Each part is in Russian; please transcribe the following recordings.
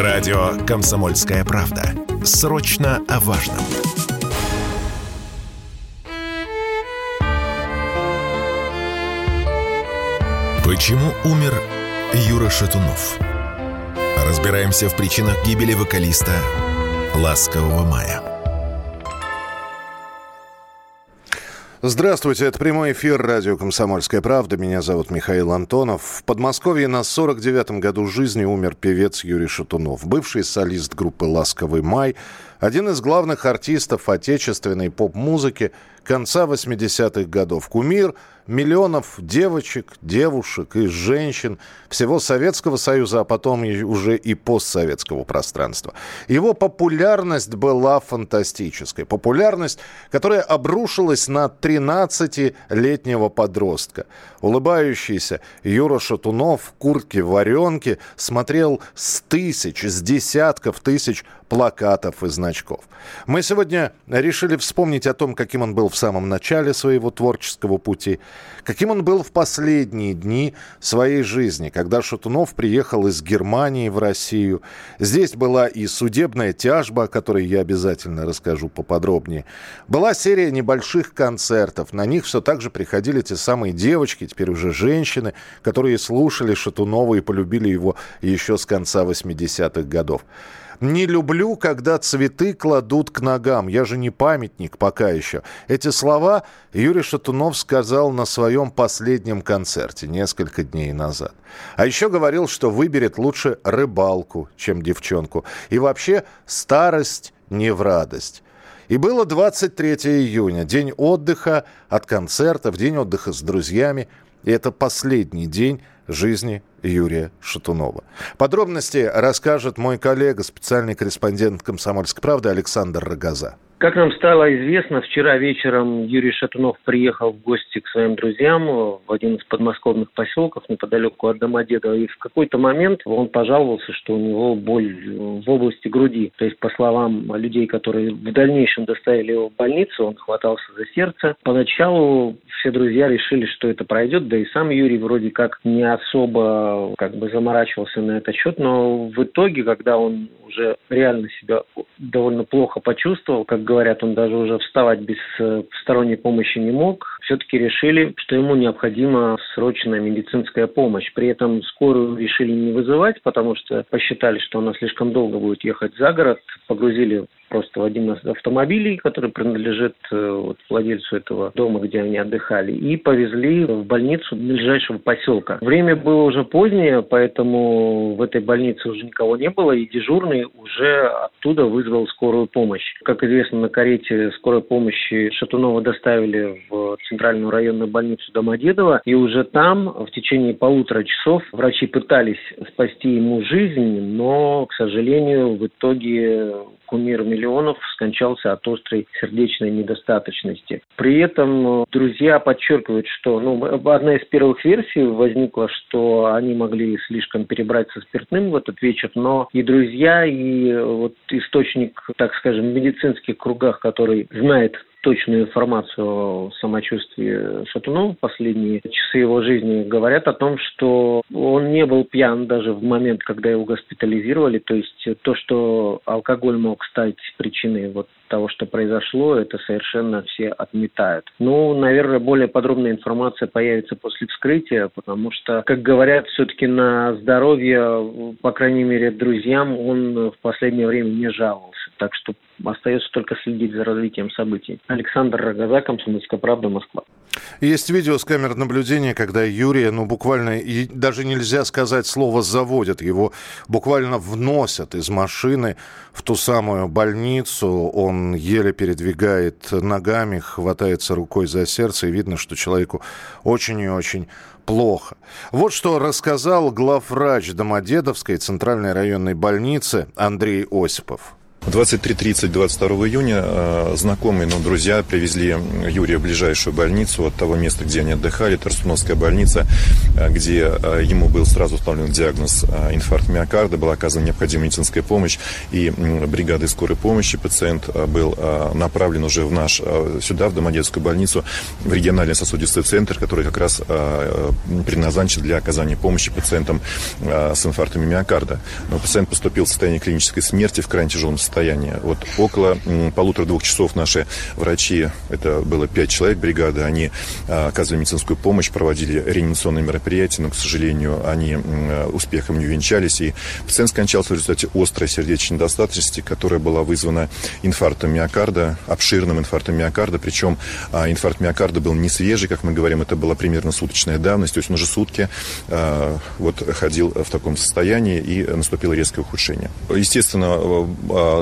Радио «Комсомольская правда». Срочно о важном. Почему умер Юра Шатунов? Разбираемся в причинах гибели вокалиста «Ласкового мая». Здравствуйте, это прямой эфир радио «Комсомольская правда». Меня зовут Михаил Антонов. В Подмосковье на 49-м году жизни умер певец Юрий Шатунов, бывший солист группы «Ласковый май», один из главных артистов отечественной поп-музыки конца 80-х годов. Кумир миллионов девочек, девушек и женщин всего Советского Союза, а потом уже и постсоветского пространства. Его популярность была фантастической. Популярность, которая обрушилась на 13-летнего подростка. Улыбающийся Юра Шатунов в куртке-варенке смотрел с тысяч, с десятков тысяч плакатов и значков. Мы сегодня решили вспомнить о том, каким он был в самом начале своего творческого пути, каким он был в последние дни своей жизни, когда Шатунов приехал из Германии в Россию. Здесь была и судебная тяжба, о которой я обязательно расскажу поподробнее. Была серия небольших концертов. На них все так же приходили те самые девочки, теперь уже женщины, которые слушали Шатунова и полюбили его еще с конца 80-х годов. Не люблю, когда цветы кладут к ногам. Я же не памятник пока еще. Эти слова Юрий Шатунов сказал на своем последнем концерте несколько дней назад. А еще говорил, что выберет лучше рыбалку, чем девчонку. И вообще старость не в радость. И было 23 июня, день отдыха от концертов, день отдыха с друзьями. И это последний день жизни Юрия Шатунова. Подробности расскажет мой коллега, специальный корреспондент «Комсомольской правды» Александр Рогоза. Как нам стало известно, вчера вечером Юрий Шатунов приехал в гости к своим друзьям в один из подмосковных поселков неподалеку от Домодедова. И в какой-то момент он пожаловался, что у него боль в области груди. То есть, по словам людей, которые в дальнейшем доставили его в больницу, он хватался за сердце. Поначалу все друзья решили, что это пройдет, да и сам Юрий вроде как не особо как бы заморачивался на этот счет, но в итоге, когда он уже реально себя довольно плохо почувствовал, как говорят, он даже уже вставать без э, сторонней помощи не мог, все-таки решили, что ему необходима срочная медицинская помощь. При этом скорую решили не вызывать, потому что посчитали, что она слишком долго будет ехать за город, погрузили просто в один из автомобилей, который принадлежит э, вот, владельцу этого дома, где они отдыхали, и повезли в больницу ближайшего поселка. Время было уже позднее, поэтому в этой больнице уже никого не было, и дежурный уже оттуда вызвал скорую помощь. Как известно, на карете скорой помощи Шатунова доставили в центральную районную больницу Домодедово, и уже там в течение полутора часов врачи пытались спасти ему жизнь, но, к сожалению, в итоге кумир миллионов скончался от острой сердечной недостаточности. При этом э, друзья подчеркивают, что ну, одна из первых версий возникла, что они могли слишком перебрать со спиртным в этот вечер, но и друзья, и э, вот источник, так скажем, в медицинских кругах, который знает точную информацию о самочувствии Шатунова последние часы его жизни, говорят о том, что он не был пьян даже в момент, когда его госпитализировали. То есть то, что алкоголь мог стать причиной вот того, что произошло, это совершенно все отметают. Ну, наверное, более подробная информация появится после вскрытия, потому что, как говорят, все-таки на здоровье, по крайней мере, друзьям он в последнее время не жаловался. Так что остается только следить за развитием событий. Александр Рогоза, Комсомольская правда, Москва. Есть видео с камер наблюдения, когда Юрия, ну, буквально, и даже нельзя сказать слово «заводят», его буквально вносят из машины в ту самую больницу, он еле передвигает ногами, хватается рукой за сердце, и видно, что человеку очень и очень плохо. Вот что рассказал главврач Домодедовской центральной районной больницы Андрей Осипов. 23.30 22 июня э, знакомые, но ну, друзья привезли Юрия в ближайшую больницу от того места, где они отдыхали, Тарсуновская больница, э, где э, ему был сразу установлен диагноз инфаркт миокарда, была оказана необходимая медицинская помощь, и бригадой скорой помощи пациент был направлен уже в наш, сюда, в Домодедскую больницу, в региональный сосудистый центр, который как раз предназначен для оказания помощи пациентам с инфарктами миокарда. Но пациент поступил в состояние клинической смерти в крайне тяжелом состоянии, состояние. Вот около полутора-двух часов наши врачи, это было пять человек бригады, они а, оказывали медицинскую помощь, проводили реанимационные мероприятия, но, к сожалению, они успехом не увенчались, и пациент скончался в результате острой сердечной недостаточности, которая была вызвана инфарктом миокарда, обширным инфарктом миокарда, причем а, инфаркт миокарда был не свежий, как мы говорим, это была примерно суточная давность, то есть он уже сутки а, вот ходил в таком состоянии, и наступило резкое ухудшение. Естественно,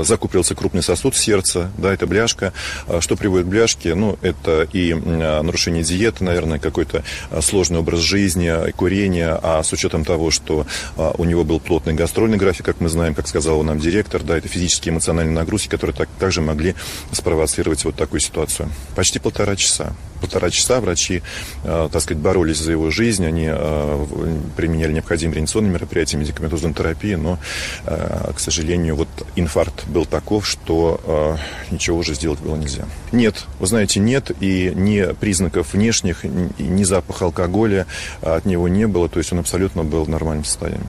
закупился крупный сосуд сердца, да, это бляшка. А что приводит к бляшке? Ну, это и а, нарушение диеты, наверное, какой-то а, сложный образ жизни, курение, а с учетом того, что у него был плотный гастрольный график, как мы знаем, как сказал нам директор, да, это физические эмоциональные нагрузки, которые так, также могли спровоцировать вот такую ситуацию. Почти полтора часа полтора часа врачи, э, так сказать, боролись за его жизнь, они э, применяли необходимые реанимационные мероприятия, медикаментозную терапию, но, э, к сожалению, вот инфаркт был таков, что ничего уже сделать было нельзя. Нет, вы знаете, нет, и ни признаков внешних, ни запаха алкоголя от него не было, то есть он абсолютно был в нормальном состоянии.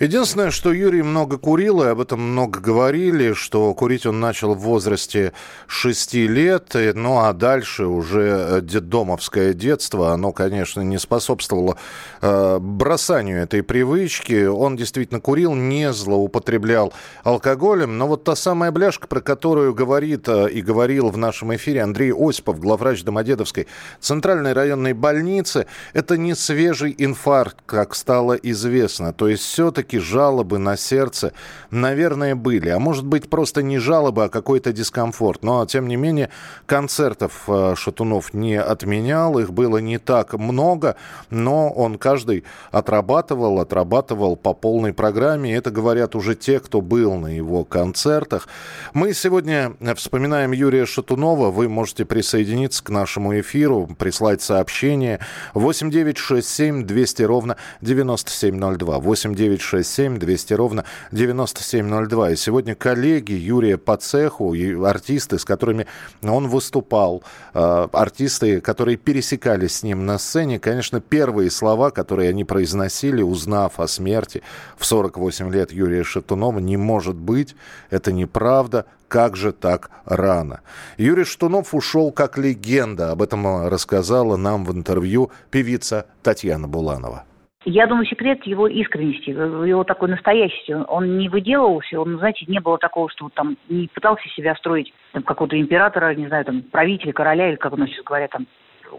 Единственное, что Юрий много курил, и об этом много говорили, что курить он начал в возрасте 6 лет, ну а дальше уже детдомовское детство, оно, конечно, не способствовало э, бросанию этой привычки. Он действительно курил, не злоупотреблял алкоголем, но вот та самая бляшка, про которую говорит э, и говорил в нашем эфире Андрей Осипов, главврач Домодедовской центральной районной больницы, это не свежий инфаркт, как стало известно. То есть все-таки все-таки жалобы на сердце, наверное, были. А может быть, просто не жалобы, а какой-то дискомфорт. Но, тем не менее, концертов э, Шатунов не отменял. Их было не так много, но он каждый отрабатывал, отрабатывал по полной программе. Это говорят уже те, кто был на его концертах. Мы сегодня вспоминаем Юрия Шатунова. Вы можете присоединиться к нашему эфиру, прислать сообщение 8967 200 ровно 9702. 8967 967 200 ровно 9702. И сегодня коллеги Юрия по цеху, и артисты, с которыми он выступал, э, артисты, которые пересекались с ним на сцене, конечно, первые слова, которые они произносили, узнав о смерти в 48 лет Юрия Шатунова, не может быть, это неправда, как же так рано? Юрий Штунов ушел как легенда. Об этом рассказала нам в интервью певица Татьяна Буланова. Я думаю, секрет его искренности, его такой настоящести. Он не выделывался, он, знаете, не было такого, что там не пытался себя строить там, какого-то императора, не знаю, там, правителя, короля, или как у нас сейчас говорят, там,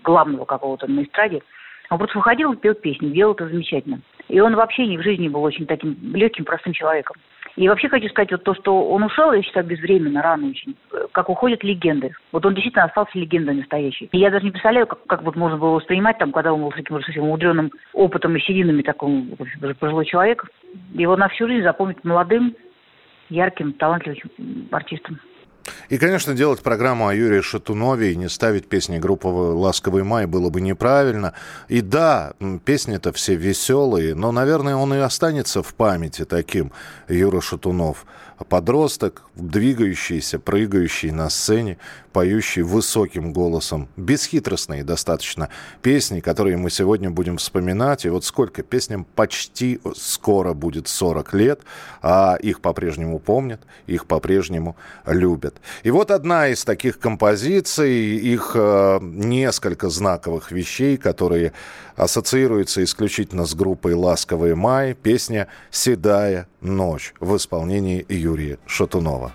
главного какого-то на эстраде. Он просто выходил и пел песни, делал это замечательно. И он вообще не в жизни был очень таким легким, простым человеком. И вообще хочу сказать, вот то, что он ушел, я считаю, безвременно, рано очень, как уходят легенды. Вот он действительно остался легендой настоящей. И я даже не представляю, как, как вот можно было воспринимать, там, когда он был с таким уже совсем умудренным опытом и сединами таком уже пожилой человек. Его на всю жизнь запомнить молодым, ярким, талантливым артистом. И, конечно, делать программу о Юрии Шатунове и не ставить песни группы «Ласковый май» было бы неправильно. И да, песни-то все веселые, но, наверное, он и останется в памяти таким, Юра Шатунов – подросток, двигающийся, прыгающий на сцене, поющий высоким голосом, бесхитростные достаточно песни, которые мы сегодня будем вспоминать. И вот сколько песням почти скоро будет 40 лет, а их по-прежнему помнят, их по-прежнему любят. И вот одна из таких композиций, их э, несколько знаковых вещей, которые ассоциируются исключительно с группой «Ласковый май», песня «Седая ночь» в исполнении Юрия Шатунова.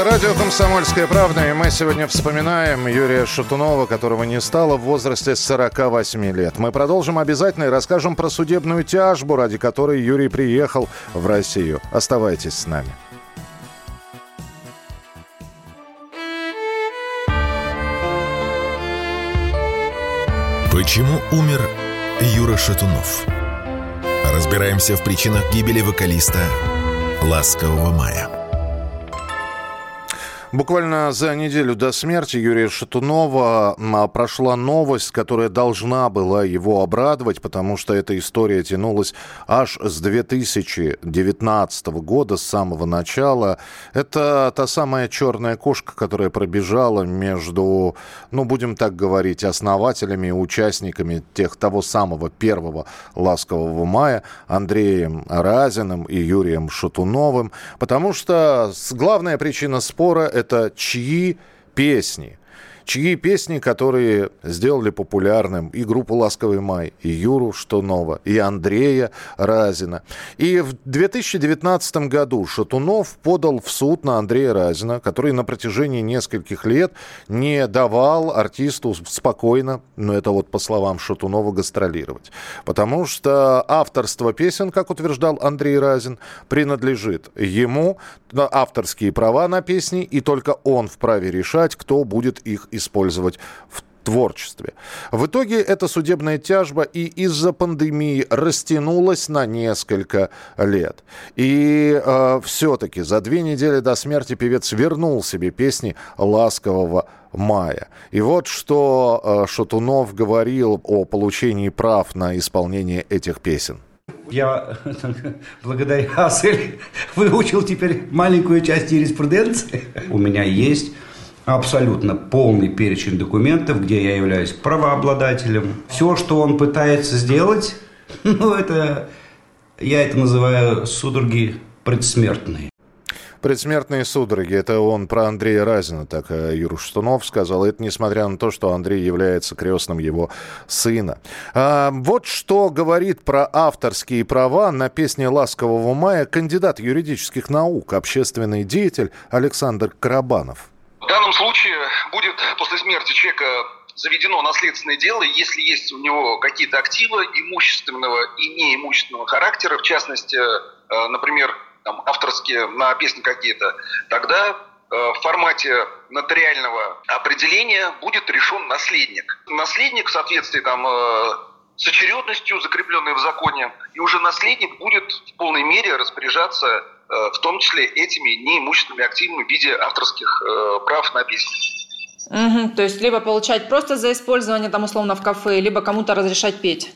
Это радио «Комсомольская правда», и мы сегодня вспоминаем Юрия Шатунова, которого не стало в возрасте 48 лет. Мы продолжим обязательно и расскажем про судебную тяжбу, ради которой Юрий приехал в Россию. Оставайтесь с нами. Почему умер Юра Шатунов? Разбираемся в причинах гибели вокалиста «Ласкового мая». Буквально за неделю до смерти Юрия Шатунова а, прошла новость, которая должна была его обрадовать, потому что эта история тянулась аж с 2019 года, с самого начала. Это та самая черная кошка, которая пробежала между, ну, будем так говорить, основателями и участниками тех, того самого первого «Ласкового мая» Андреем Разиным и Юрием Шатуновым, потому что главная причина спора – это чьи песни чьи песни, которые сделали популярным и группу «Ласковый май», и Юру Штунова, и Андрея Разина. И в 2019 году Шатунов подал в суд на Андрея Разина, который на протяжении нескольких лет не давал артисту спокойно, но это вот по словам Шатунова, гастролировать. Потому что авторство песен, как утверждал Андрей Разин, принадлежит ему, авторские права на песни, и только он вправе решать, кто будет их использовать в творчестве. В итоге эта судебная тяжба и из-за пандемии растянулась на несколько лет. И э, все-таки за две недели до смерти певец вернул себе песни «Ласкового мая». И вот что э, Шатунов говорил о получении прав на исполнение этих песен. Я благодаря Асель выучил теперь маленькую часть юриспруденции. У меня есть абсолютно полный перечень документов, где я являюсь правообладателем. Все, что он пытается сделать, ну, это, я это называю судороги предсмертные. Предсмертные судороги. Это он про Андрея Разина, так э, Юру Штунов сказал. Это несмотря на то, что Андрей является крестным его сына. А, вот что говорит про авторские права на песне «Ласкового мая» кандидат юридических наук, общественный деятель Александр Карабанов. В данном случае будет после смерти человека заведено наследственное дело, если есть у него какие-то активы имущественного и неимущественного характера, в частности, э, например, там, авторские на песни какие-то, тогда э, в формате нотариального определения будет решен наследник. Наследник в соответствии там, э, с очередностью, закрепленной в законе, и уже наследник будет в полной мере распоряжаться в том числе этими неимущественными активами в виде авторских э, прав на песни. Угу, то есть либо получать просто за использование там условно в кафе, либо кому-то разрешать петь.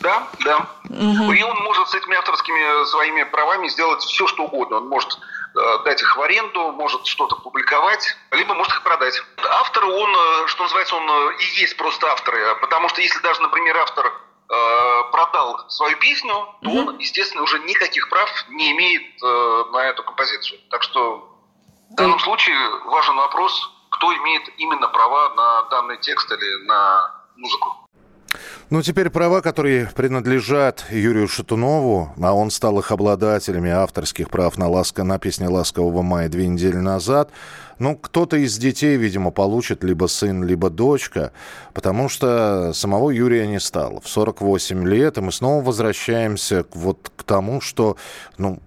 Да, да. Угу. И он может с этими авторскими своими правами сделать все, что угодно. Он может э, дать их в аренду, может что-то публиковать, либо может их продать. Автор, он, что называется, он и есть просто автор. Потому что если даже, например, автор Э, продал свою песню, то угу. он, естественно, уже никаких прав не имеет э, на эту композицию. Так что в данном случае важен вопрос, кто имеет именно права на данный текст или на музыку. Ну, теперь права, которые принадлежат Юрию Шатунову, а он стал их обладателями авторских прав на, ласка, на песне «Ласкового мая» две недели назад. Ну, кто-то из детей, видимо, получит либо сын, либо дочка, потому что самого Юрия не стало. В 48 лет, и мы снова возвращаемся вот к тому, что, ну,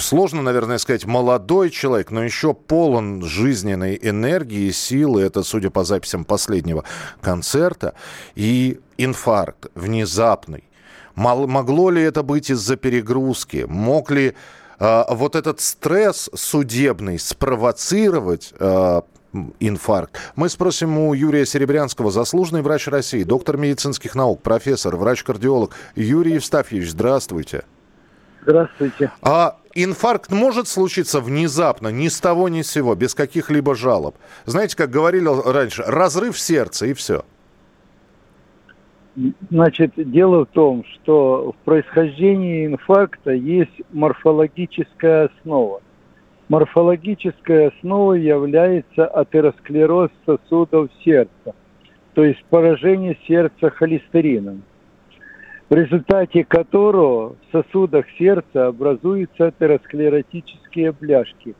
сложно, наверное, сказать, молодой человек, но еще полон жизненной энергии, силы. Это, судя по записям последнего концерта. И инфаркт внезапный. Могло ли это быть из-за перегрузки? Мог ли вот этот стресс судебный спровоцировать э, инфаркт. Мы спросим у Юрия Серебрянского, заслуженный врач России, доктор медицинских наук, профессор, врач-кардиолог. Юрий Евстафьевич, здравствуйте. Здравствуйте. А инфаркт может случиться внезапно, ни с того ни с сего, без каких-либо жалоб. Знаете, как говорили раньше, разрыв сердца и все. Значит, дело в том, что в происхождении инфаркта есть морфологическая основа. Морфологическая основа является атеросклероз сосудов сердца, то есть поражение сердца холестерином в результате которого в сосудах сердца образуются атеросклеротические бляшки.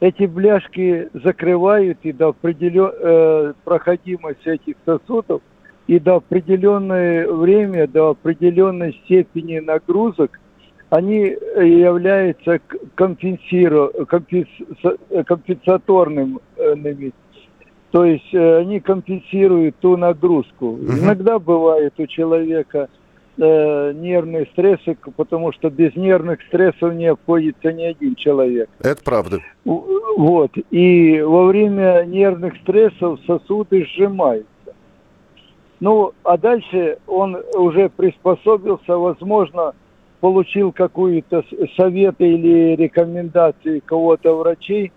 эти бляшки закрывают и до определен... э, проходимость этих сосудов и до определенное время, до определенной степени нагрузок они являются компенсиру... компенс... компенсаторными. То есть э, они компенсируют ту нагрузку. Угу. Иногда бывает у человека э, нервные стрессы, потому что без нервных стрессов не обходится ни один человек. Это правда. Вот. И во время нервных стрессов сосуды сжимаются. Ну, а дальше он уже приспособился, возможно, получил какую-то совет или рекомендации кого-то врачей,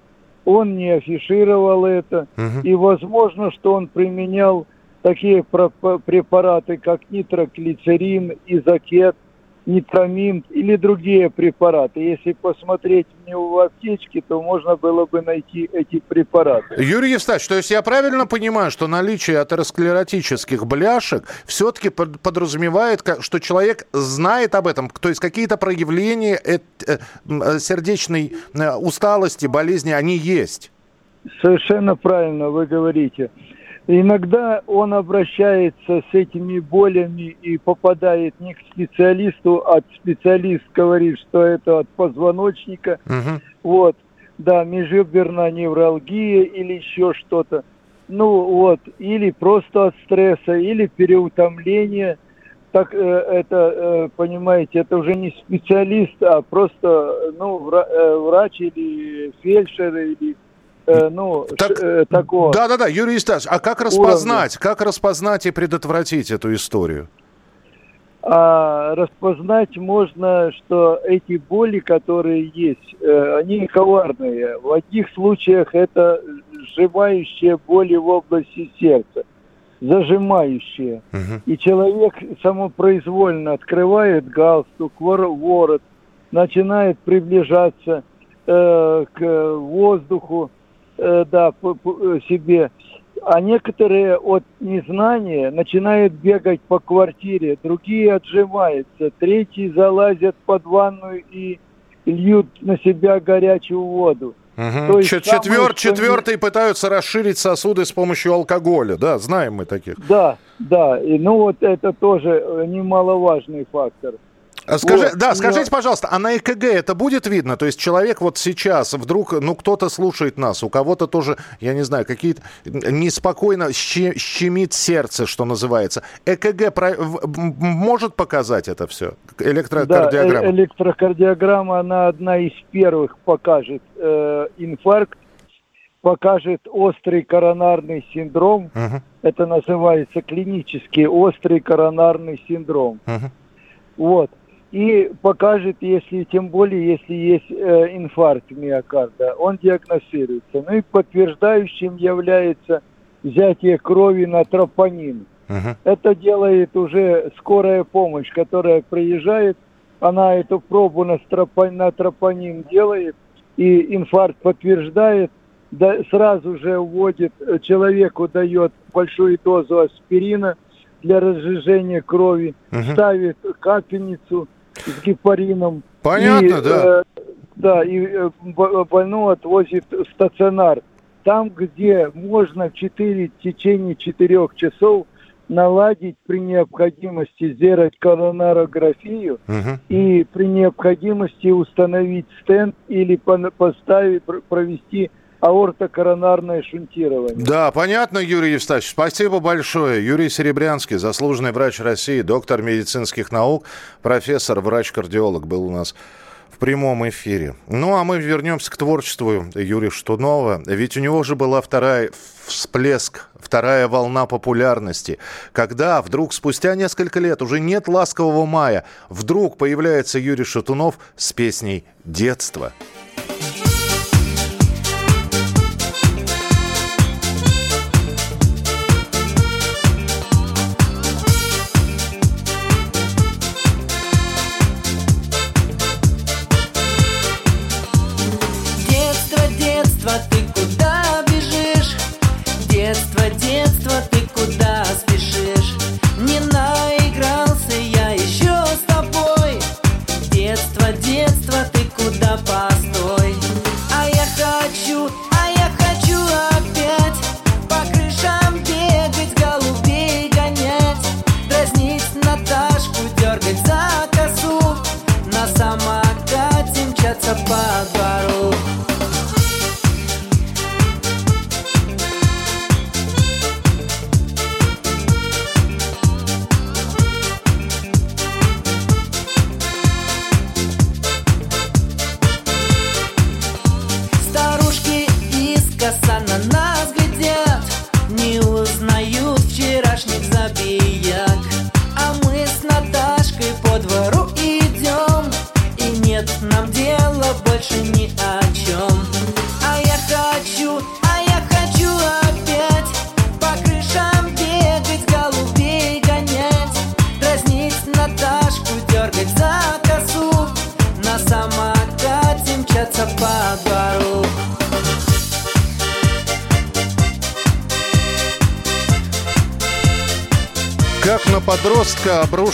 он не афишировал это, угу. и возможно, что он применял такие препараты, как нитроглицерин, изокет, нитромин или другие препараты. Если посмотреть в него в аптечке, то можно было бы найти эти препараты. Юрий Евстач, то есть я правильно понимаю, что наличие атеросклеротических бляшек все-таки подразумевает, что человек знает об этом, то есть какие-то проявления э, сердечной э, усталости, болезни, они есть? Совершенно правильно вы говорите. Иногда он обращается с этими болями и попадает не к специалисту, а специалист говорит, что это от позвоночника. Угу. Вот, да, межреберная невралгия или еще что-то. Ну вот, или просто от стресса, или переутомление. Так э, это, э, понимаете, это уже не специалист, а просто ну, э, врач или фельдшер или ну, так, э, такого. Да, да, да, Юрий Исташ, а как распознать, уровня. как распознать и предотвратить эту историю? А, распознать можно, что эти боли, которые есть, э, они коварные. В одних случаях это сжимающие боли в области сердца, зажимающие. Угу. И человек самопроизвольно открывает галстук, ворот, начинает приближаться э, к воздуху, э, да, по, по, э, себе. А некоторые от незнания начинают бегать по квартире, другие отжимаются, третьи залазят под ванную и льют на себя горячую воду. Угу. То есть Четвер, самое, четвертые не... пытаются расширить сосуды с помощью алкоголя, да, знаем мы таких. Да, да, и ну вот это тоже э, немаловажный фактор. А скажи, вот, да, скажите, пожалуйста, а на ЭКГ это будет видно? То есть человек вот сейчас вдруг, ну, кто-то слушает нас, у кого-то тоже, я не знаю, какие-то неспокойно щемит сердце, что называется. ЭКГ про... может показать это все? Электрокардиограмма? Да, э, электрокардиограмма, она одна из первых покажет э, инфаркт, покажет острый коронарный синдром. Uh-huh. Это называется клинический острый коронарный синдром. Uh-huh. Вот и покажет, если тем более, если есть э, инфаркт миокарда, он диагностируется. Ну и подтверждающим является взятие крови на тропонин. Uh-huh. Это делает уже скорая помощь, которая приезжает, она эту пробу на, стропон, на тропонин делает, и инфаркт подтверждает, да, сразу же вводит, э, человеку дает большую дозу аспирина для разжижения крови, uh-huh. ставит капельницу, с гепарином. Понятно, и, да. Э, да, и э, больного отвозит в стационар. Там, где можно в 4, в течение 4 часов наладить при необходимости сделать коронарографию угу. и при необходимости установить стенд или поставить, провести аортокоронарное шунтирование. Да, понятно, Юрий Евстач. Спасибо большое. Юрий Серебрянский, заслуженный врач России, доктор медицинских наук, профессор, врач-кардиолог был у нас в прямом эфире. Ну, а мы вернемся к творчеству Юрия Штунова. Ведь у него же была вторая всплеск, вторая волна популярности, когда вдруг спустя несколько лет уже нет «Ласкового мая», вдруг появляется Юрий Шатунов с песней «Детство». детство,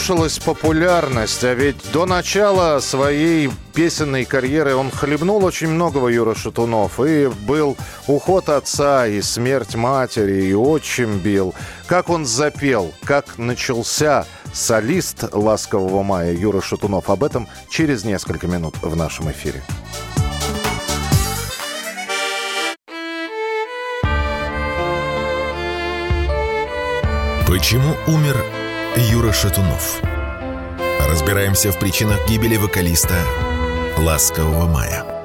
обрушилась популярность, а ведь до начала своей песенной карьеры он хлебнул очень многого Юра Шатунов. И был уход отца, и смерть матери, и отчим бил. Как он запел, как начался солист «Ласкового мая» Юра Шатунов. Об этом через несколько минут в нашем эфире. Почему умер Юра Шатунов? Разбираемся в причинах гибели вокалиста «Ласкового мая».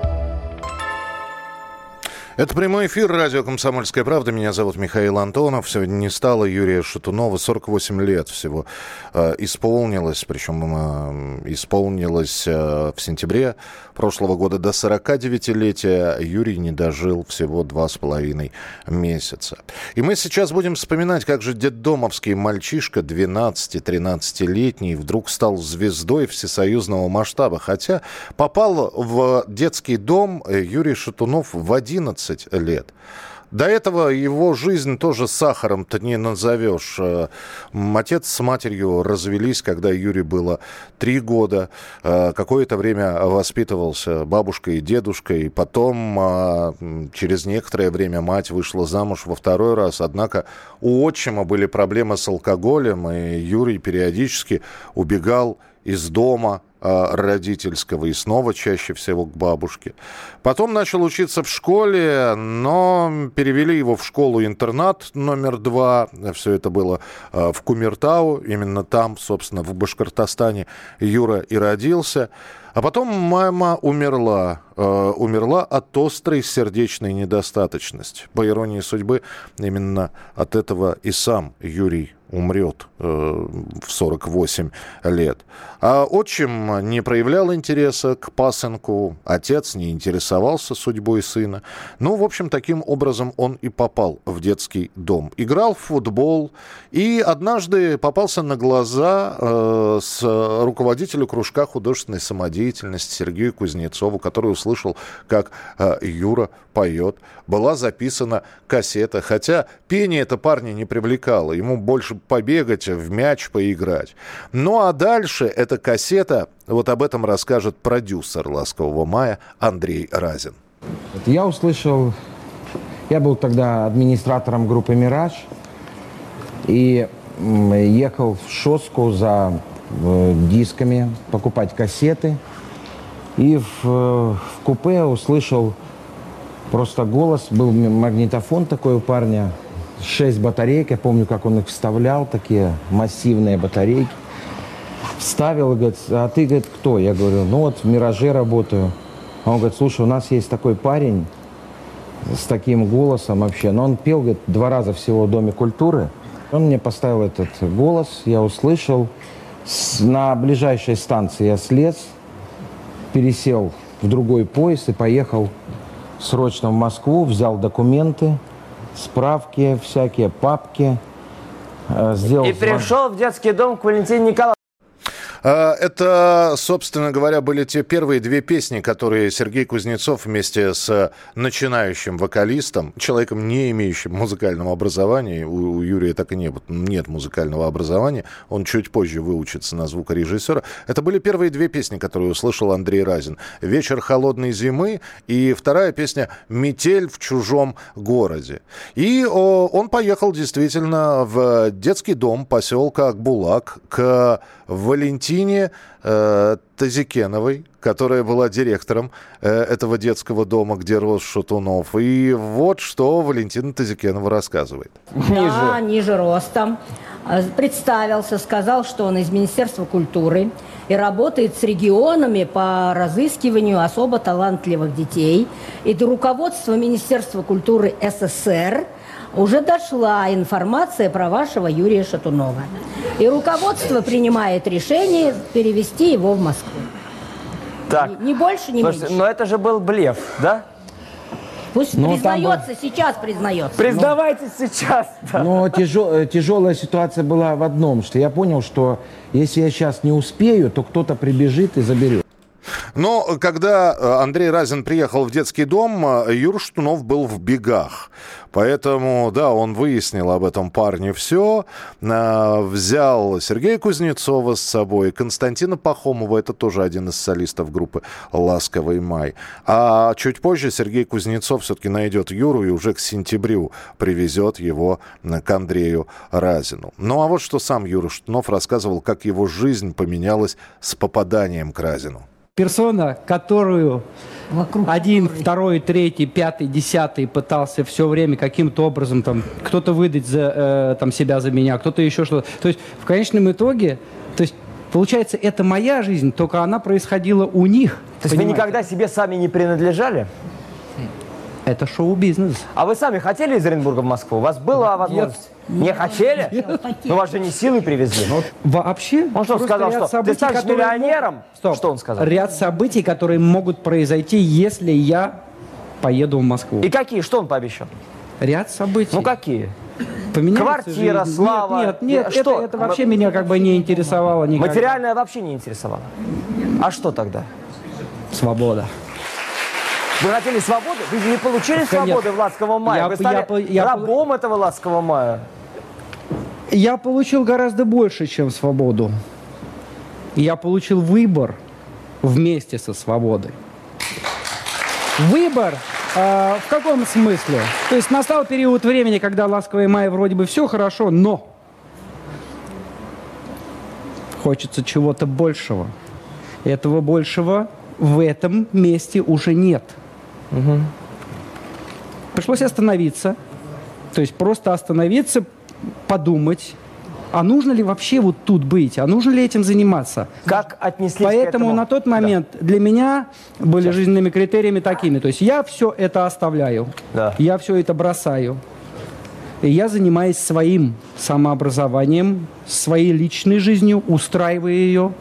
Это прямой эфир радио «Комсомольская правда». Меня зовут Михаил Антонов. Сегодня не стало Юрия Шатунова. 48 лет всего э, исполнилось. Причем э, исполнилось э, в сентябре прошлого года до 49-летия. Юрий не дожил всего два с половиной месяца. И мы сейчас будем вспоминать, как же детдомовский мальчишка, 12-13-летний, вдруг стал звездой всесоюзного масштаба. Хотя попал в детский дом Юрий Шатунов в 11 20 лет. До этого его жизнь тоже сахаром-то не назовешь. Э, отец с матерью развелись, когда Юре было три года. Э, какое-то время воспитывался бабушкой и дедушкой. Потом, а, через некоторое время, мать вышла замуж во второй раз. Однако у отчима были проблемы с алкоголем, и Юрий периодически убегал из дома, родительского и снова чаще всего к бабушке. Потом начал учиться в школе, но перевели его в школу-интернат номер два. Все это было а, в Кумертау, именно там, собственно, в Башкортостане Юра и родился. А потом мама умерла. Э, умерла от острой сердечной недостаточности. По иронии судьбы, именно от этого и сам Юрий умрет э, в 48 лет. А отчим не проявлял интереса к пасынку, отец не интересовался судьбой сына. Ну, в общем, таким образом он и попал в детский дом. Играл в футбол и однажды попался на глаза э, с руководителю кружка художественной самодеятельности Сергею Кузнецову, который услышал, как э, Юра поет. Была записана кассета, хотя пение это парня не привлекало. Ему больше побегать, в мяч поиграть. Ну а дальше эта кассета, вот об этом расскажет продюсер «Ласкового мая» Андрей Разин. Я услышал, я был тогда администратором группы «Мираж» и ехал в Шоску за э, дисками, покупать кассеты. И в, э, в купе услышал просто голос, был магнитофон такой у парня, шесть батареек, я помню, как он их вставлял, такие массивные батарейки. Вставил, говорит, а ты, говорит, кто? Я говорю, ну вот в «Мираже» работаю. А он говорит, слушай, у нас есть такой парень с таким голосом вообще. Но он пел, говорит, два раза всего в Доме культуры. Он мне поставил этот голос, я услышал. На ближайшей станции я слез, пересел в другой поезд и поехал срочно в Москву, взял документы, справки всякие, папки. Э, сделал и пришел в детский дом к Валентине Николаевне. А, это, собственно говоря, были те первые две песни, которые Сергей Кузнецов вместе с начинающим вокалистом, человеком, не имеющим музыкального образования, у, Юрия так и не, нет музыкального образования, он чуть позже выучится на звукорежиссера. Это были первые две песни, которые услышал Андрей Разин. «Вечер холодной зимы» и вторая песня «Метель в чужом городе». И он поехал действительно в детский дом поселка Акбулак к Валентине э, Тазикеновой, которая была директором э, этого детского дома, где рос Шатунов. И вот что Валентина Тазикенова рассказывает. Да, ниже, ниже ростом. Э, представился, сказал, что он из Министерства культуры и работает с регионами по разыскиванию особо талантливых детей. И до руководства Министерства культуры СССР уже дошла информация про вашего Юрия Шатунова. И руководство принимает решение перевести его в Москву. Так. Ни, ни больше, ни Слушайте, меньше. но это же был блеф, да? Пусть Ну, там признается, сейчас признается. Признавайтесь сейчас. Но тяжел- тяжелая ситуация была в одном, что я понял, что если я сейчас не успею, то кто-то прибежит и заберет. Но когда э, Андрей Разин приехал в детский дом, э, Юр Штунов был в бегах. Поэтому, да, он выяснил об этом парне все. Взял Сергея Кузнецова с собой, Константина Пахомова, это тоже один из солистов группы «Ласковый май». А чуть позже Сергей Кузнецов все-таки найдет Юру и уже к сентябрю привезет его э, к Андрею Разину. Ну а вот что сам Юра Штунов рассказывал, как его жизнь поменялась с попаданием к Разину. Персона, которую один, второй, третий, пятый, десятый пытался все время каким-то образом там кто-то выдать за, э, там, себя за меня, кто-то еще что-то. То есть в конечном итоге, то есть получается, это моя жизнь, только она происходила у них. То есть вы никогда себе сами не принадлежали? Это шоу-бизнес. А вы сами хотели из Оренбурга в Москву? У вас была возможность? Не хотели? Ну вас же не силой привезли. Ну, Вообще? Он что сказал, что ты событий, станешь которые миллионером? могут- Стоп. Что он сказал? Ряд событий, которые могут произойти, если я поеду в Москву. И какие? Что он пообещал? Ряд событий. Ну какие? Поменяется Квартира, жизнь. слава. Нет, нет, нет Что? это, это вообще меня как бы не интересовало никогда. Материальное вообще не интересовало. А что тогда? Свобода. Вы хотели свободы? Вы не получили Конечно. свободы в Ласковом мае. Я Вы стали я я рабом этого Ласкового мая. Я получил гораздо больше, чем свободу. Я получил выбор вместе со свободой. Выбор э, в каком смысле? То есть настал период времени, когда ласковый май вроде бы все хорошо, но хочется чего-то большего. Этого большего в этом месте уже нет. Пришлось остановиться. То есть просто остановиться, подумать, а нужно ли вообще вот тут быть, а нужно ли этим заниматься. Как отнеслись Поэтому к этому? на тот момент для меня были жизненными критериями такими. То есть я все это оставляю, Да. я все это бросаю. И я занимаюсь своим самообразованием, своей личной жизнью, устраивая ее.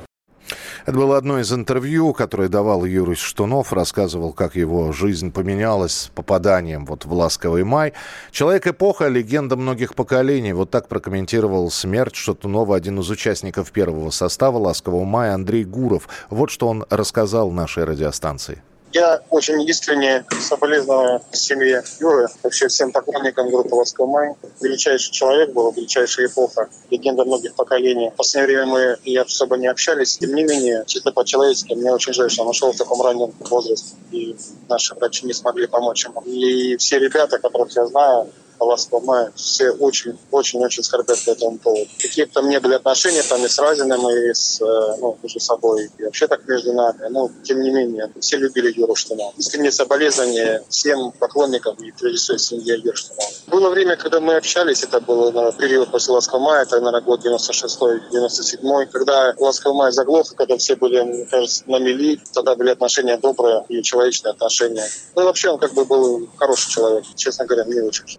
Это было одно из интервью, которое давал Юрий Штунов, рассказывал, как его жизнь поменялась с попаданием вот в «Ласковый май». Человек-эпоха, легенда многих поколений. Вот так прокомментировал смерть Штунова один из участников первого состава «Ласкового мая» Андрей Гуров. Вот что он рассказал нашей радиостанции. Я очень искренне соболезную семье Юры, вообще всем поклонникам группы «Ласковый май». Величайший человек был, величайшая эпоха, легенда многих поколений. В последнее время мы и особо не общались. Тем не менее, чисто по-человечески, мне очень жаль, что он ушел в таком раннем возрасте, и наши врачи не смогли помочь ему. И все ребята, которых я знаю, «Ласкового мая», все очень-очень-очень скорбят по этому поводу. Какие бы там ни были отношения там и с Разиным, и с, э, ну, между собой, и вообще так между нами, но тем не менее, все любили Юру Штунова. Искреннее соболезнования всем поклонникам и прежде всего семье Юры Штунова. Было время, когда мы общались, это был наверное, период после «Ласкового мая», это, наверное, год 96-97, когда «Ласковый май» заглох, когда все были, мне кажется, на мели, тогда были отношения добрые и человечные отношения. Ну вообще он как бы был хороший человек, честно говоря, мне очень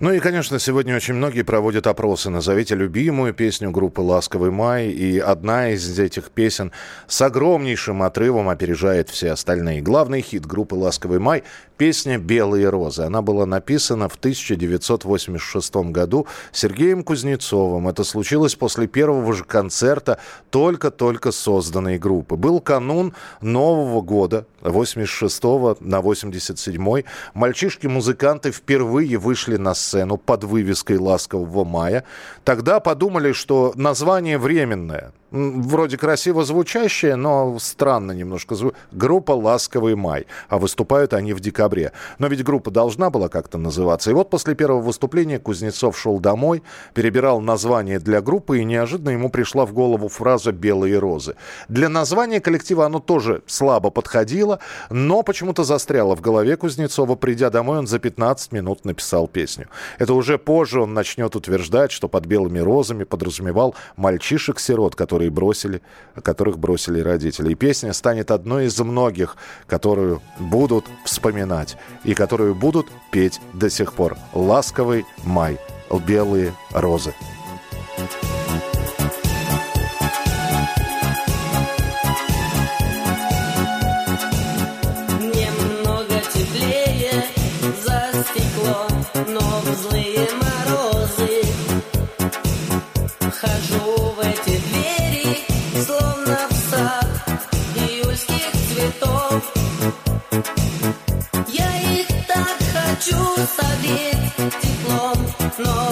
Ну и, конечно, сегодня очень многие проводят опросы. Назовите любимую песню группы «Ласковый май». И одна из этих песен с огромнейшим отрывом опережает все остальные. Главный хит группы «Ласковый май» – песня «Белые розы». Она была написана в 1986 году Сергеем Кузнецовым. Это случилось после первого же концерта только-только созданной группы. Был канун Нового года, 86 на 87 Мальчишки-музыканты впервые вышли на сцену под вывеской «Ласкового мая». Тогда подумали, что название временное. Вроде красиво звучащее, но странно немножко. зву- Группа «Ласковый май». А выступают они в декабре. Но ведь группа должна была как-то называться. И вот после первого выступления Кузнецов шел домой, перебирал название для группы, и неожиданно ему пришла в голову фраза «Белые розы». Для названия коллектива оно тоже слабо подходило, но почему-то застряло в голове Кузнецова. Придя домой, он за 15 минут написал песню. Это уже позже он начнет утверждать, что под «Белыми розами» подразумевал мальчишек-сирот, которые которые бросили, которых бросили родители. И песня станет одной из многих, которую будут вспоминать и которую будут петь до сих пор. «Ласковый май», «Белые розы». Почему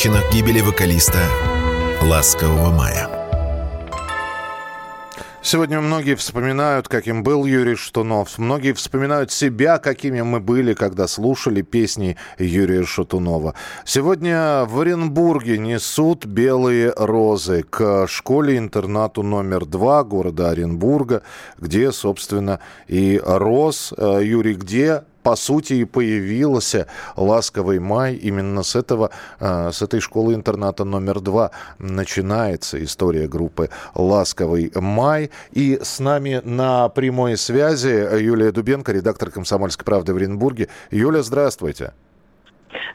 причинах гибели вокалиста «Ласкового мая». Сегодня многие вспоминают, каким был Юрий Шатунов. Многие вспоминают себя, какими мы были, когда слушали песни Юрия Шатунова. Сегодня в Оренбурге несут белые розы к школе-интернату номер два города Оренбурга, где, собственно, и рос э, Юрий, где по сути, и появился «Ласковый май». Именно с, этого, э, с этой школы-интерната номер два начинается история группы «Ласковый май». И с нами на прямой связи Юлия Дубенко, редактор «Комсомольской правды» в Оренбурге. Юля, здравствуйте.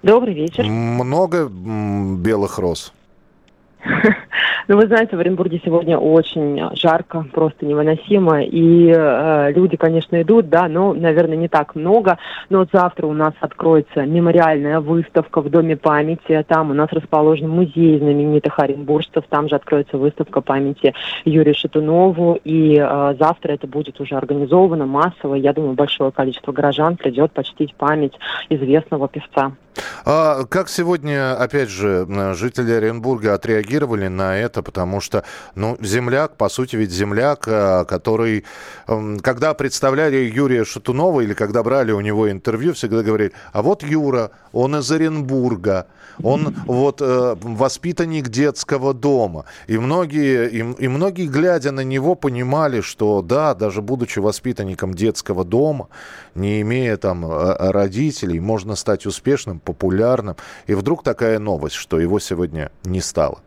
Добрый вечер. Много белых роз? Ну, вы знаете, в Оренбурге сегодня очень жарко, просто невыносимо. И э, люди, конечно, идут, да, но, наверное, не так много. Но вот завтра у нас откроется мемориальная выставка в Доме памяти. Там у нас расположен музей знаменитых оренбуржцев. Там же откроется выставка памяти Юрию Шатунову. И э, завтра это будет уже организовано массово. Я думаю, большое количество горожан придет почтить память известного певца. А как сегодня, опять же, жители Оренбурга отреагировали на это? Потому что, ну, земляк, по сути, ведь земляк, а, который, когда представляли Юрия Шатунова или когда брали у него интервью, всегда говорили, а вот Юра, он из Оренбурга, он вот э, воспитанник детского дома. И многие, и, и многие, глядя на него, понимали, что да, даже будучи воспитанником детского дома, не имея там э, родителей, можно стать успешным, популярным. И вдруг такая новость, что его сегодня не стало.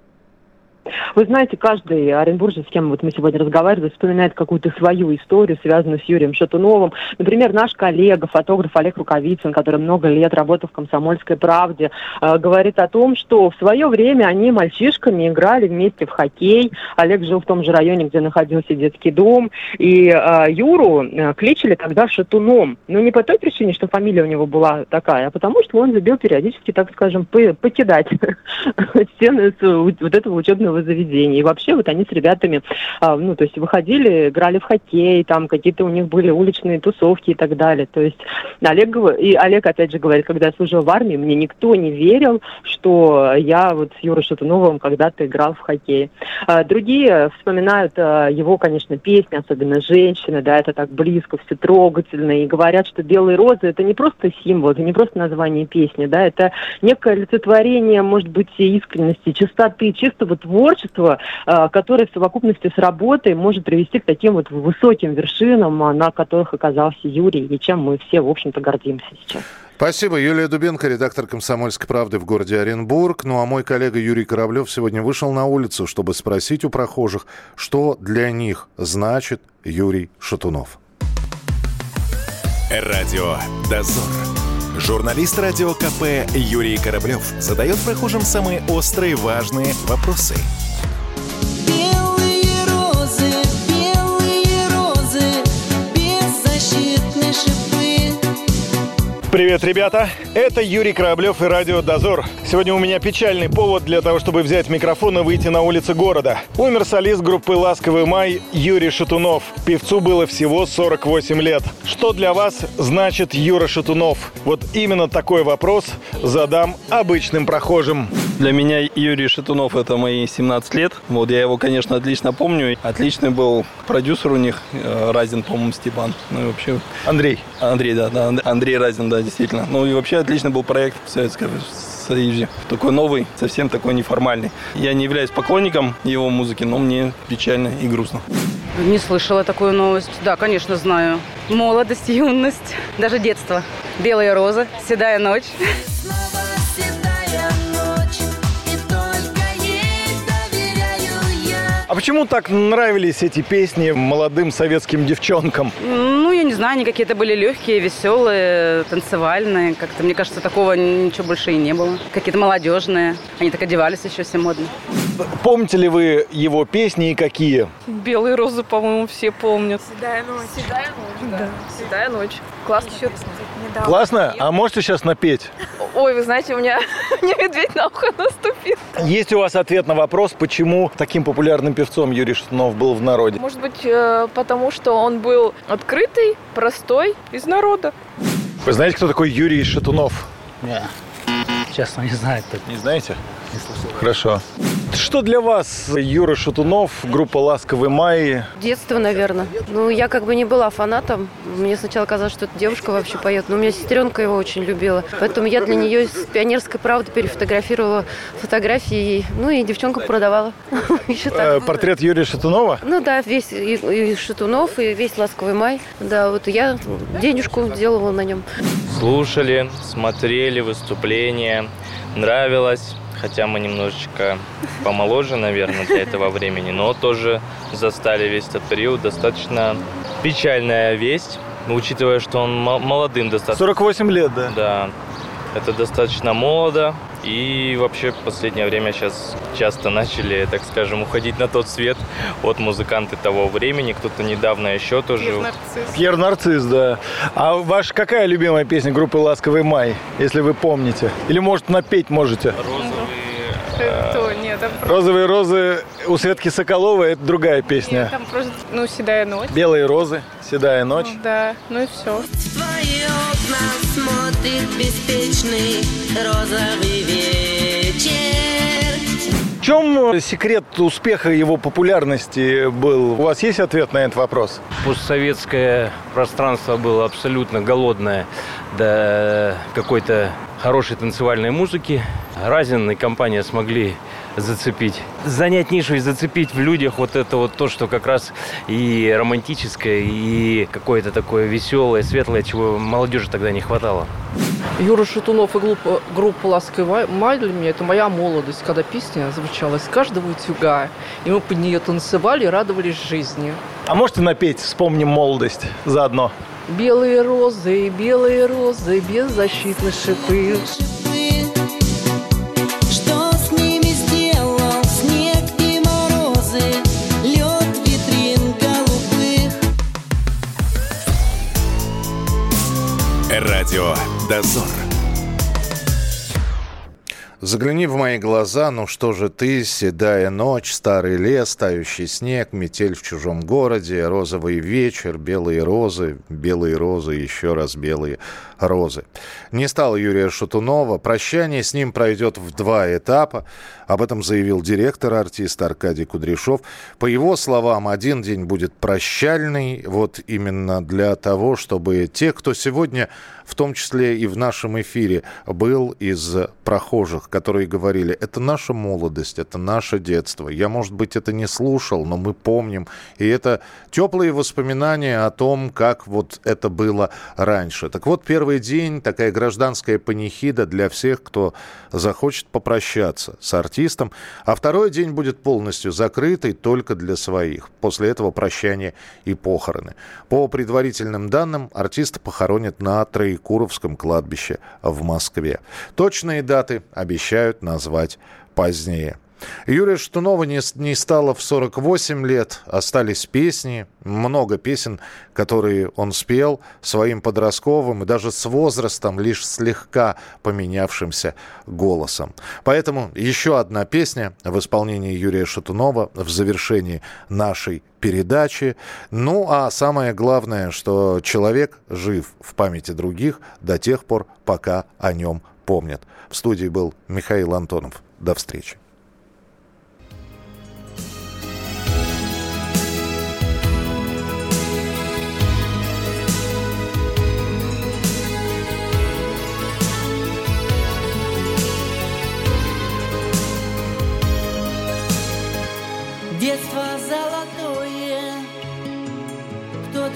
Вы знаете, каждый оренбуржец, с кем вот мы сегодня разговаривали, вспоминает какую-то свою историю, связанную с Юрием Шатуновым. Например, наш коллега, фотограф Олег Рукавицын, который много лет работал в «Комсомольской правде», э, говорит о том, что в свое время они мальчишками играли вместе в хоккей. Олег жил в том же районе, где находился детский дом. И э, Юру э, кличали тогда Шатуном. Но не по той причине, что фамилия у него была такая, а потому что он любил периодически, так скажем, покидать стены вот этого учебного этого заведения. И вообще вот они с ребятами, а, ну, то есть выходили, играли в хоккей, там какие-то у них были уличные тусовки и так далее. То есть Олег, и Олег опять же говорит, когда я служил в армии, мне никто не верил, что я вот с Юрой Шатуновым когда-то играл в хоккей. А, другие вспоминают а, его, конечно, песни, особенно «Женщины», да, это так близко, все трогательно, и говорят, что «Белые розы» — это не просто символ, это не просто название песни, да, это некое олицетворение, может быть, искренности, чистоты, чистого творчества, а, которое в совокупности с работой может привести к таким вот высоким вершинам, на которых оказался Юрий, и чем мы все, в общем-то, гордимся сейчас. Спасибо. Юлия Дубенко, редактор «Комсомольской правды» в городе Оренбург. Ну а мой коллега Юрий Кораблев сегодня вышел на улицу, чтобы спросить у прохожих, что для них значит Юрий Шатунов. Радио «Дозор». Журналист радио КП Юрий Кораблев задает прохожим самые острые важные вопросы – Привет, ребята! Это Юрий Кораблев и Радио Дозор. Сегодня у меня печальный повод для того, чтобы взять микрофон и выйти на улицы города. Умер солист группы «Ласковый май» Юрий Шатунов. Певцу было всего 48 лет. Что для вас значит Юра Шатунов? Вот именно такой вопрос задам обычным прохожим. Для меня Юрий Шатунов – это мои 17 лет. Вот я его, конечно, отлично помню. Отличный был продюсер у них, э, Разин, по-моему, Степан. Ну и вообще... Андрей. Андрей, да, да, Андрей Разин, да, действительно. Ну и вообще отличный был проект в Советском Союзе. Такой новый, совсем такой неформальный. Я не являюсь поклонником его музыки, но мне печально и грустно. Не слышала такую новость. Да, конечно, знаю. Молодость, юность, даже детство. Белые розы, седая ночь. А почему так нравились эти песни молодым советским девчонкам? Ну, я не знаю, они какие-то были легкие, веселые, танцевальные. Как-то, мне кажется, такого ничего больше и не было. Какие-то молодежные. Они так одевались еще все модно. Помните ли вы его песни и какие? Белые розы, по-моему, все помнят. Седая ночь. Седая ночь, да. да. Седая ночь. Классно. Еще недавно. Классно? А можете сейчас напеть? Ой, вы знаете, у меня не медведь на ухо наступил. Есть у вас ответ на вопрос, почему таким популярным певцом Юрий Шатунов был в народе? Может быть, э, потому что он был открытый, простой, из народа. Вы знаете, кто такой Юрий Шатунов? Нет, честно, не знаю. Не знаете? Хорошо. Что для вас Юра Шатунов, группа «Ласковый май»? Детство, наверное. Ну, я как бы не была фанатом. Мне сначала казалось, что эта девушка вообще поет. Но у меня сестренка его очень любила. Поэтому я для нее с «Пионерской правды» перефотографировала фотографии. Ну, и девчонку продавала. Э, портрет Юрия Шатунова? Ну да, весь и Шатунов, и весь «Ласковый май». Да, вот я денежку делала на нем. Слушали, смотрели выступления, нравилось хотя мы немножечко помоложе, наверное, для этого времени, но тоже застали весь этот период. Достаточно печальная весть, учитывая, что он молодым достаточно. 48 лет, да? Да. Это достаточно молодо. И вообще в последнее время сейчас часто начали, так скажем, уходить на тот свет от музыканты того времени. Кто-то недавно еще тоже... Пьер Нарцисс. Пьер Нарцисс, да. А ваша какая любимая песня группы «Ласковый май», если вы помните? Или, может, напеть можете? Розовые... Кто? Нет, там Розовые розы у Светки Соколовой это другая песня. Нет, там просто, ну, седая ночь. Белые розы, седая ночь. Ну, да, ну и все. Твои окна смотрит беспечный розовый вечер. В чем секрет успеха его популярности был? У вас есть ответ на этот вопрос? Постсоветское пространство было абсолютно голодное до какой-то хорошей танцевальной музыки. Разин и компания смогли зацепить. Занять нишу и зацепить в людях вот это вот то, что как раз и романтическое, и какое-то такое веселое, светлое, чего молодежи тогда не хватало. Юра Шатунов и группа, группа «Ласковый май» для меня – это моя молодость, когда песня звучала из каждого утюга, и мы под нее танцевали и радовались жизни. А можете напеть «Вспомним молодость» заодно? Белые розы, белые розы, беззащитны шипы. Что с Загляни в мои глаза, ну что же ты, седая ночь, старый лес, тающий снег, метель в чужом городе, розовый вечер, белые розы, белые розы, еще раз белые розы. Не стало Юрия Шатунова, прощание с ним пройдет в два этапа. Об этом заявил директор артист Аркадий Кудряшов. По его словам, один день будет прощальный, вот именно для того, чтобы те, кто сегодня, в том числе и в нашем эфире, был из прохожих, которые говорили, это наша молодость, это наше детство. Я, может быть, это не слушал, но мы помним. И это теплые воспоминания о том, как вот это было раньше. Так вот, первый день, такая гражданская панихида для всех, кто захочет попрощаться с артистом артистам, а второй день будет полностью закрытый только для своих. После этого прощание и похороны. По предварительным данным, артиста похоронят на Троекуровском кладбище в Москве. Точные даты обещают назвать позднее. Юрия Штунова не, не стало в 48 лет, остались песни, много песен, которые он спел своим подростковым и даже с возрастом лишь слегка поменявшимся голосом. Поэтому еще одна песня в исполнении Юрия Шатунова в завершении нашей передачи. Ну, а самое главное, что человек жив в памяти других до тех пор, пока о нем помнят. В студии был Михаил Антонов. До встречи.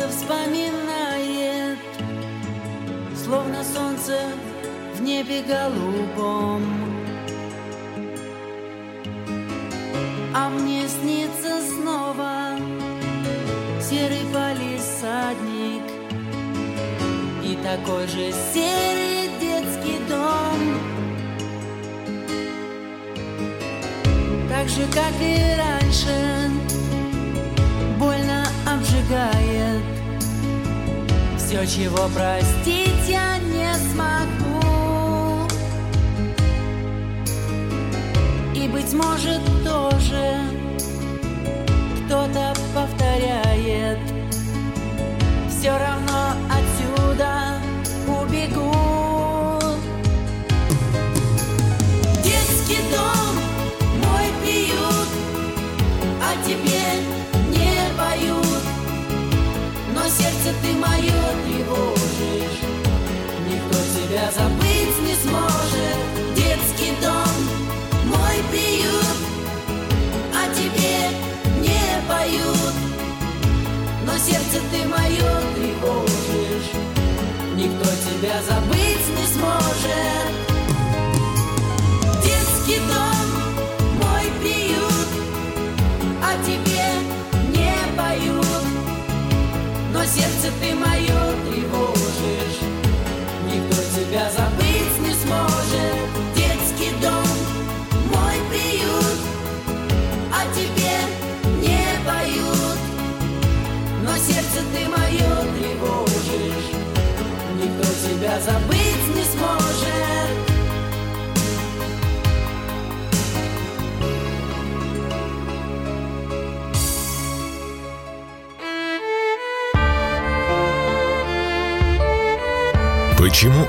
Кто-то вспоминает Словно солнце в небе голубом. А мне снится снова Серый полисадник И такой же серый детский дом. Так же, как и раньше, обжигает. Все, чего простить я не смогу. И, быть может, тоже кто-то повторяет. Все равно отсюда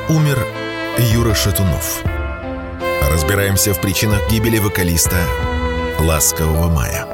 умер Юра Шатунов? Разбираемся в причинах гибели вокалиста «Ласкового мая».